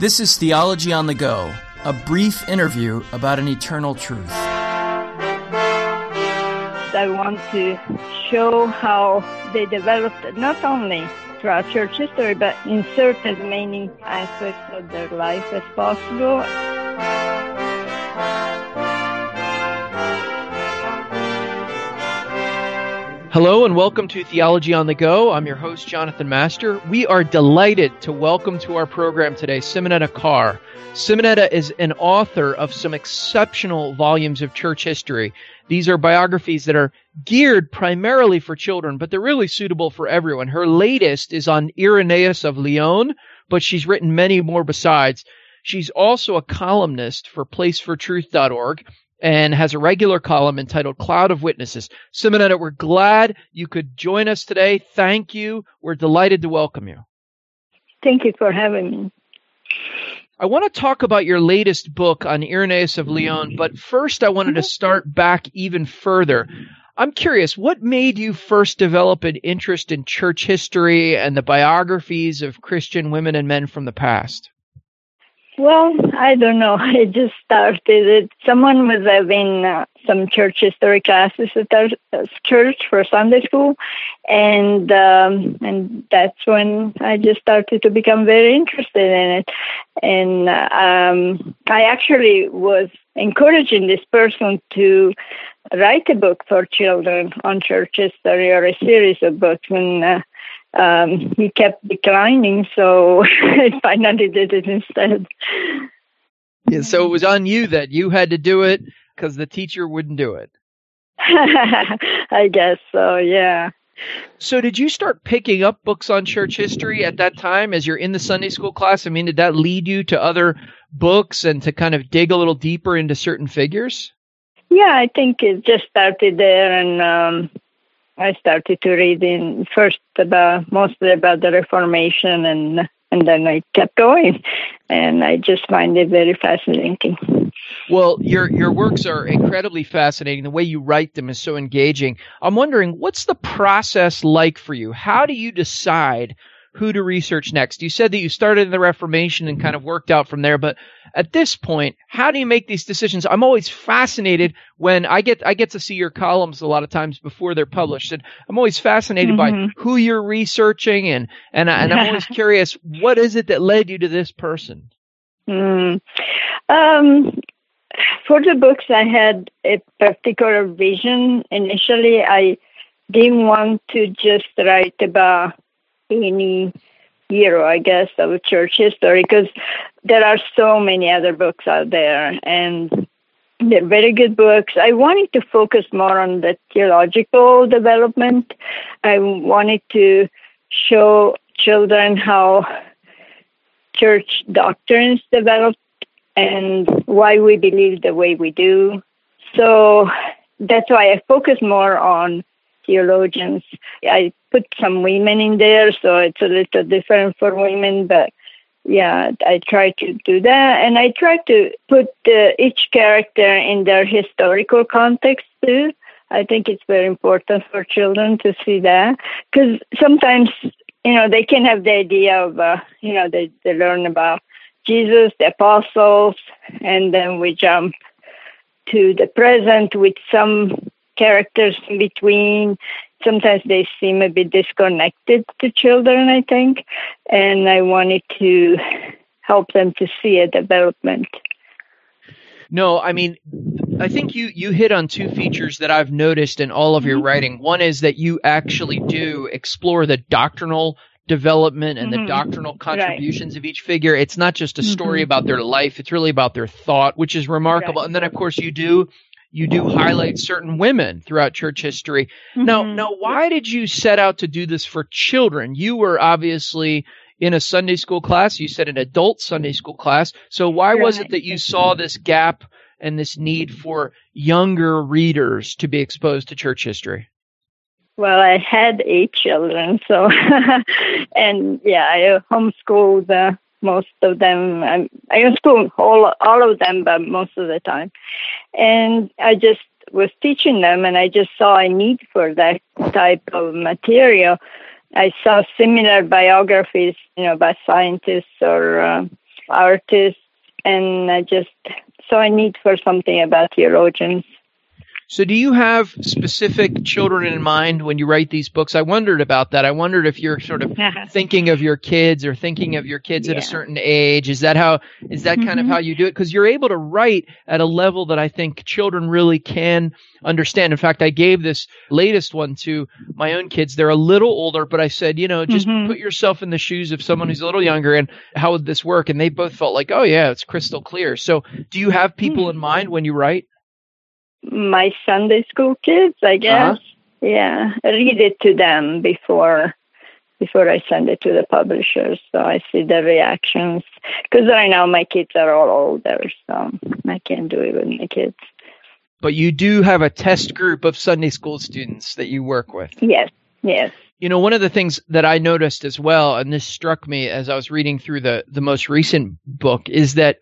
This is Theology on the Go, a brief interview about an eternal truth. I want to show how they developed not only throughout church history, but insert as many aspects of their life as possible. Hello and welcome to Theology on the Go. I'm your host, Jonathan Master. We are delighted to welcome to our program today Simonetta Carr. Simonetta is an author of some exceptional volumes of church history. These are biographies that are geared primarily for children, but they're really suitable for everyone. Her latest is on Irenaeus of Lyon, but she's written many more besides. She's also a columnist for placefortruth.org and has a regular column entitled Cloud of Witnesses. Simonetta, we're glad you could join us today. Thank you. We're delighted to welcome you. Thank you for having me. I want to talk about your latest book on Irenaeus of Lyon, but first I wanted to start back even further. I'm curious, what made you first develop an interest in church history and the biographies of Christian women and men from the past? Well, I don't know. I just started it. Someone was having uh, some church history classes at our church for Sunday school, and um, and that's when I just started to become very interested in it. And um, I actually was encouraging this person to write a book for children on church history or a series of books, and uh, um, he kept declining, so I finally did it instead. Yeah, so it was on you that you had to do it because the teacher wouldn't do it. I guess so, yeah. So, did you start picking up books on church history at that time as you're in the Sunday school class? I mean, did that lead you to other books and to kind of dig a little deeper into certain figures? Yeah, I think it just started there, and um, I started to read in first about mostly about the Reformation, and and then I kept going, and I just find it very fascinating. Well, your your works are incredibly fascinating. The way you write them is so engaging. I'm wondering, what's the process like for you? How do you decide who to research next? You said that you started in the Reformation and kind of worked out from there, but at this point, how do you make these decisions? I'm always fascinated when I get I get to see your columns a lot of times before they're published, and I'm always fascinated mm-hmm. by who you're researching, and and, and I'm always curious, what is it that led you to this person? Mm. Um, for the books, I had a particular vision. Initially, I didn't want to just write about any hero, I guess, of church history because there are so many other books out there and they're very good books. I wanted to focus more on the theological development. I wanted to show children how church doctrines developed and why we believe the way we do. So that's why I focus more on theologians. I put some women in there, so it's a little different for women, but yeah, I try to do that. And I try to put each character in their historical context too. I think it's very important for children to see that because sometimes, you know, they can have the idea of, uh, you know, they, they learn about Jesus, the apostles, and then we jump to the present with some characters in between. Sometimes they seem a bit disconnected to children, I think, and I wanted to help them to see a development. No, I mean, I think you you hit on two features that I've noticed in all of your mm-hmm. writing. One is that you actually do explore the doctrinal development and mm-hmm. the doctrinal contributions right. of each figure. It's not just a story mm-hmm. about their life, it's really about their thought, which is remarkable. Right. And then of course you do you do highlight certain women throughout church history. Mm-hmm. Now, now, why did you set out to do this for children? You were obviously in a Sunday school class. You said an adult Sunday school class. So why was it that you saw this gap and this need for younger readers to be exposed to church history? Well, I had eight children, so and yeah, I homeschooled uh, most of them. I, I homeschooled all all of them, but most of the time and I just was teaching them, and I just saw a need for that type of material. I saw similar biographies, you know, by scientists or uh, artists, and I just saw a need for something about theologians. So, do you have specific children in mind when you write these books? I wondered about that. I wondered if you're sort of thinking of your kids or thinking of your kids yeah. at a certain age. Is that how? Is that mm-hmm. kind of how you do it? Because you're able to write at a level that I think children really can understand. In fact, I gave this latest one to my own kids. They're a little older, but I said, you know, just mm-hmm. put yourself in the shoes of someone who's a little younger, and how would this work? And they both felt like, oh yeah, it's crystal clear. So, do you have people mm-hmm. in mind when you write? My Sunday school kids, I uh-huh. guess. Uh-huh. Yeah, read it to them before before I send it to the publishers, so I see the reactions. Because right now my kids are all older, so I can't do it with my kids. But you do have a test group of Sunday school students that you work with. Yes, yes. You know, one of the things that I noticed as well, and this struck me as I was reading through the the most recent book, is that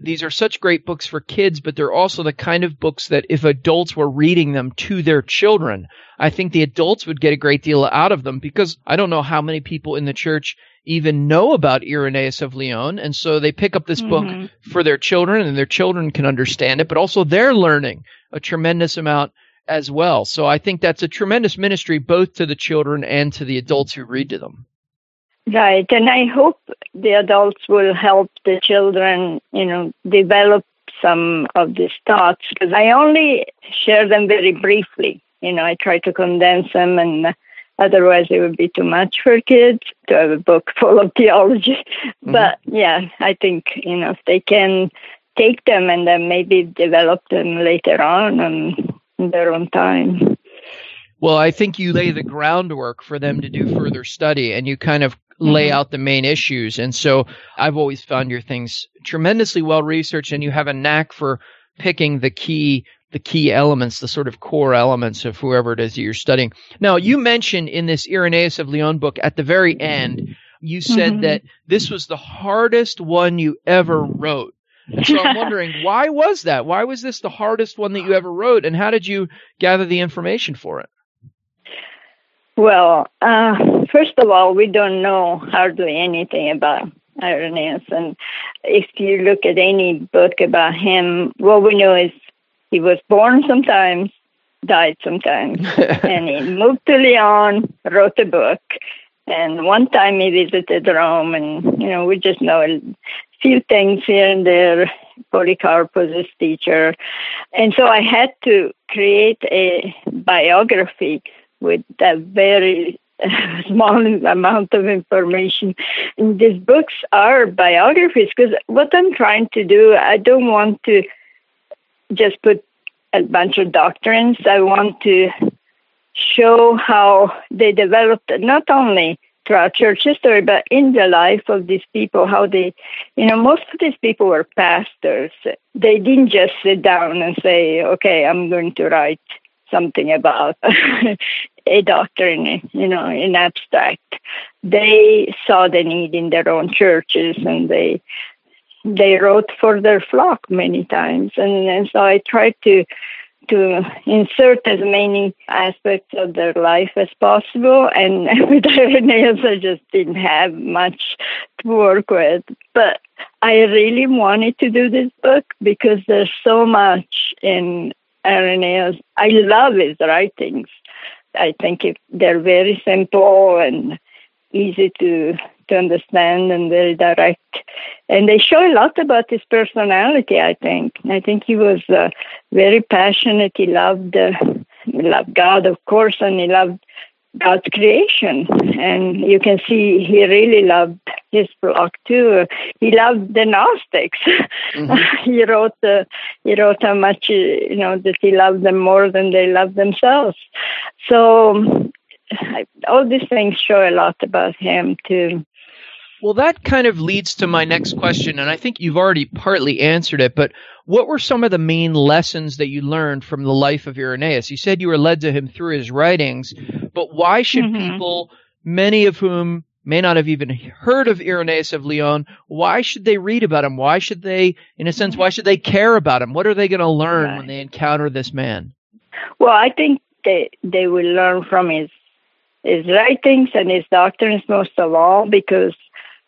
these are such great books for kids, but they're also the kind of books that if adults were reading them to their children, I think the adults would get a great deal out of them because I don't know how many people in the church even know about Irenaeus of Lyon. And so they pick up this mm-hmm. book for their children and their children can understand it, but also they're learning a tremendous amount as well. So I think that's a tremendous ministry both to the children and to the adults who read to them. Right, and I hope the adults will help the children, you know, develop some of these thoughts because I only share them very briefly. You know, I try to condense them, and otherwise it would be too much for kids to have a book full of theology. Mm-hmm. But yeah, I think you know if they can take them and then maybe develop them later on and in their own time. Well, I think you lay the groundwork for them to do further study and you kind of lay mm-hmm. out the main issues. And so I've always found your things tremendously well researched and you have a knack for picking the key the key elements, the sort of core elements of whoever it is that you're studying. Now, you mentioned in this Irenaeus of Lyon book at the very end, you said mm-hmm. that this was the hardest one you ever wrote. And so I'm wondering, why was that? Why was this the hardest one that you ever wrote? And how did you gather the information for it? Well, uh, first of all, we don't know hardly anything about Irenaeus. And if you look at any book about him, what we know is he was born sometimes, died sometimes. and he moved to Lyon, wrote a book. And one time he visited Rome, and, you know, we just know a few things here and there. Polycarp was his teacher. And so I had to create a biography with a very small amount of information. These books are biographies because what I'm trying to do, I don't want to just put a bunch of doctrines. I want to show how they developed not only throughout church history, but in the life of these people, how they, you know, most of these people were pastors. They didn't just sit down and say, okay, I'm going to write something about a doctrine, you know, in abstract. They saw the need in their own churches and they they wrote for their flock many times. And, and so I tried to to insert as many aspects of their life as possible. And with Irenaeus, I just didn't have much to work with. But I really wanted to do this book because there's so much in Irenaeus. I love his writings. I think they're very simple and easy to to understand and very direct. And they show a lot about his personality. I think. I think he was uh, very passionate. He loved uh, he loved God, of course, and he loved God's creation. And you can see he really loved his flock too. He loved the Gnostics. Mm-hmm. he wrote uh, he wrote how much you know that he loved them more than they loved themselves. So all these things show a lot about him too. Well, that kind of leads to my next question, and I think you've already partly answered it. But what were some of the main lessons that you learned from the life of Irenaeus? You said you were led to him through his writings, but why should mm-hmm. people, many of whom may not have even heard of Irenaeus of Lyon, why should they read about him? Why should they, in a sense, why should they care about him? What are they going to learn right. when they encounter this man? Well, I think they they will learn from his his writings and his doctrines most of all, because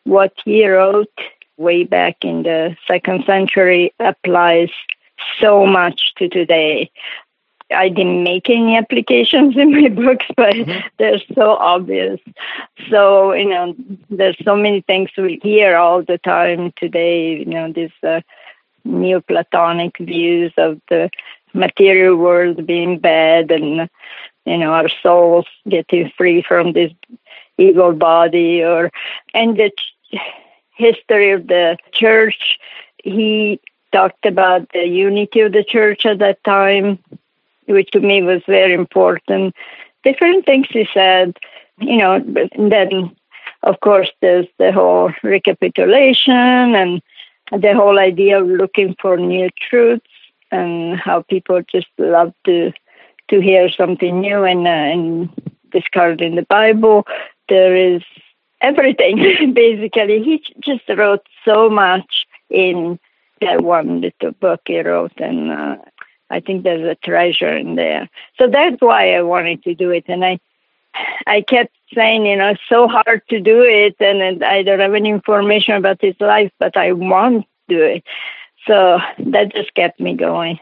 what he wrote way back in the second century applies so much to today. I didn't make any applications in my books, but mm-hmm. they're so obvious. So, you know, there's so many things we hear all the time today, you know, these uh, Neoplatonic views of the material world being bad and, you know, our souls getting free from this evil body or, and the history of the church, he talked about the unity of the church at that time which to me was very important. Different things he said, you know, then of course there's the whole recapitulation and the whole idea of looking for new truths and how people just love to to hear something new and uh, and discard in the Bible. There is everything basically. He just wrote so much in that one little book he wrote, and uh, I think there's a treasure in there. So that's why I wanted to do it. And I, I kept saying, you know, it's so hard to do it, and I don't have any information about his life, but I want to do it. So that just kept me going.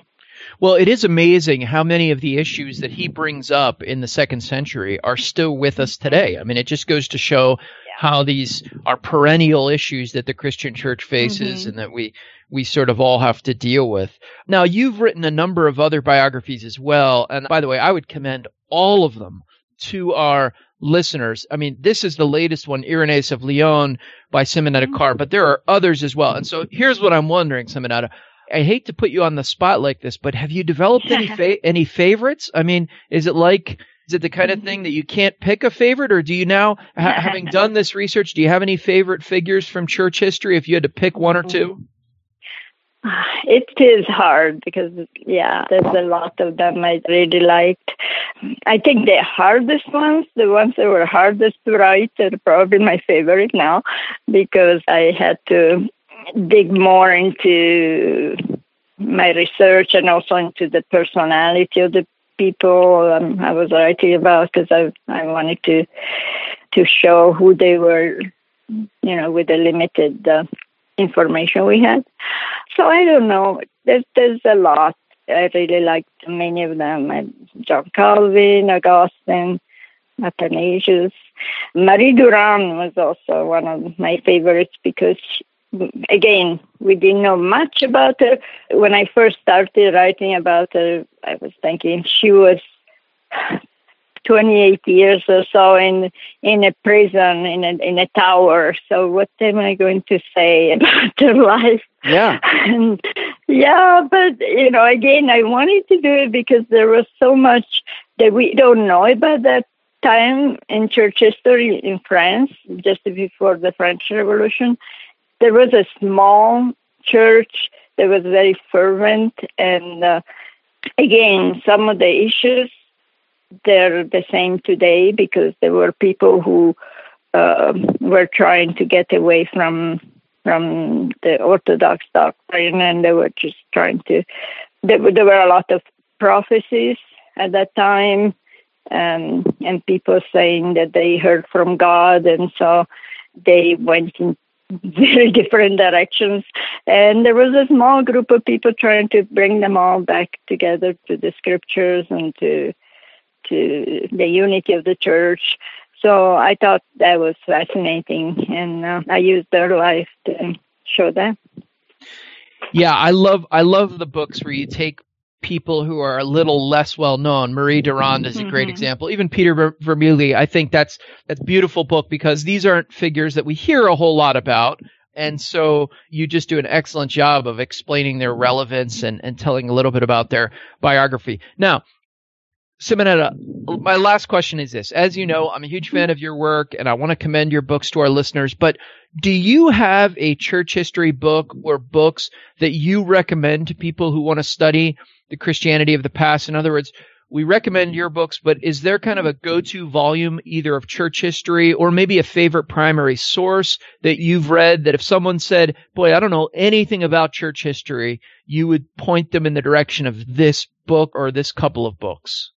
Well, it is amazing how many of the issues that he brings up in the second century are still with us today. I mean, it just goes to show how these are perennial issues that the Christian church faces mm-hmm. and that we we sort of all have to deal with. Now, you've written a number of other biographies as well, and by the way, I would commend all of them to our listeners. I mean, this is the latest one, Irenaeus of Lyon by Simonetta mm-hmm. Carr, but there are others as well. And so here's what I'm wondering, Simonetta. I hate to put you on the spot like this, but have you developed any fa- any favorites? I mean, is it like is it the kind of mm-hmm. thing that you can't pick a favorite, or do you now, ha- having done this research, do you have any favorite figures from church history if you had to pick one or two? It is hard because, yeah, there's a lot of them I really liked. I think the hardest ones, the ones that were hardest to write, are probably my favorite now because I had to dig more into my research and also into the personality of the people um, I was writing about because I I wanted to to show who they were, you know, with the limited uh, information we had. So I don't know. There's there's a lot. I really liked many of them. John Calvin, Augustine, Athanasius. Marie Durand was also one of my favorites because again, we didn't know much about her. When I first started writing about her, I was thinking she was 28 years or so in in a prison in a in a tower. So what am I going to say about her life? Yeah, and, yeah, but you know, again, I wanted to do it because there was so much that we don't know about that time in church history in France, just before the French Revolution there was a small church that was very fervent and uh, again some of the issues they're the same today because there were people who uh, were trying to get away from from the orthodox doctrine and they were just trying to there, there were a lot of prophecies at that time and and people saying that they heard from god and so they went in very different directions. And there was a small group of people trying to bring them all back together to the scriptures and to to the unity of the church. So I thought that was fascinating, and uh, I used their life to show that. Yeah, I love I love the books where you take people who are a little less well known. Marie Durand is a great mm-hmm. example. Even Peter Ver- I think that's that's beautiful book because these aren't figures that we hear a whole lot about. And so you just do an excellent job of explaining their relevance and, and telling a little bit about their biography. Now, Simonetta, my last question is this. As you know, I'm a huge fan of your work and I want to commend your books to our listeners, but do you have a church history book or books that you recommend to people who want to study the Christianity of the past? In other words, we recommend your books, but is there kind of a go-to volume either of church history or maybe a favorite primary source that you've read that if someone said, boy, I don't know anything about church history, you would point them in the direction of this book or this couple of books?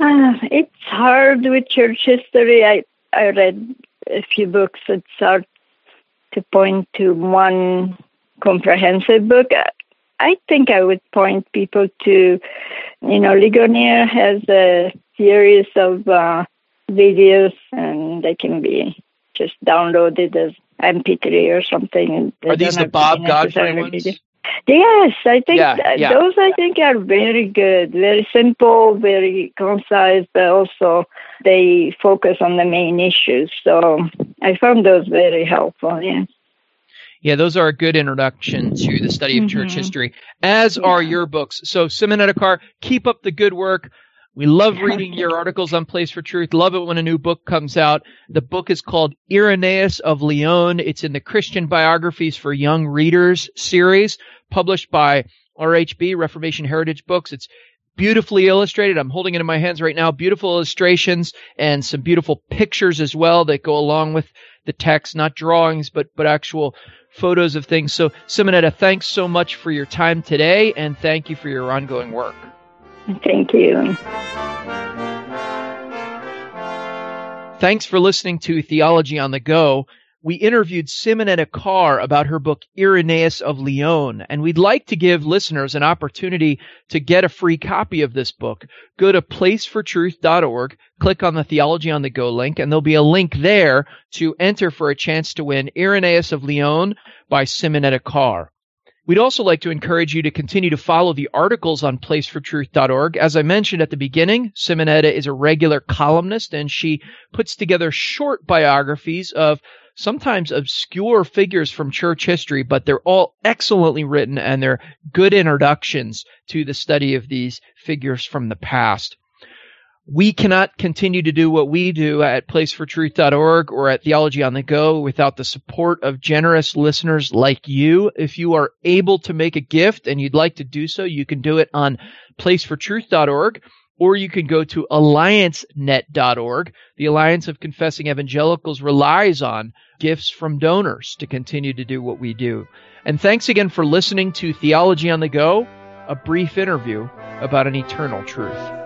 Uh, it's hard with church history. I I read a few books that start to point to one comprehensive book, I think I would point people to, you know, Ligonier has a series of uh, videos, and they can be just downloaded as MP3 or something. Are these the Bob Godfrey ones? Yes, I think yeah, yeah. those I think are very good, very simple, very concise, but also they focus on the main issues. So I found those very helpful. Yes. Yeah, those are a good introduction to the study of mm-hmm. church history, as yeah. are your books. So, Simonetta Carr, keep up the good work. We love reading your articles on Place for Truth. Love it when a new book comes out. The book is called Irenaeus of Lyon. It's in the Christian Biographies for Young Readers series, published by RHB, Reformation Heritage Books. It's beautifully illustrated. I'm holding it in my hands right now. Beautiful illustrations and some beautiful pictures as well that go along with the text, not drawings, but, but actual photos of things. So, Simonetta, thanks so much for your time today, and thank you for your ongoing work. Thank you. Thanks for listening to Theology on the Go we interviewed Simonetta Carr about her book Irenaeus of Lyon, and we'd like to give listeners an opportunity to get a free copy of this book. Go to placefortruth.org, click on the Theology on the Go link, and there'll be a link there to enter for a chance to win Irenaeus of Lyon by Simonetta Carr. We'd also like to encourage you to continue to follow the articles on placefortruth.org. As I mentioned at the beginning, Simonetta is a regular columnist and she puts together short biographies of sometimes obscure figures from church history, but they're all excellently written and they're good introductions to the study of these figures from the past. We cannot continue to do what we do at placefortruth.org or at Theology on the Go without the support of generous listeners like you. If you are able to make a gift and you'd like to do so, you can do it on placefortruth.org or you can go to alliancenet.org. The Alliance of Confessing Evangelicals relies on gifts from donors to continue to do what we do. And thanks again for listening to Theology on the Go, a brief interview about an eternal truth.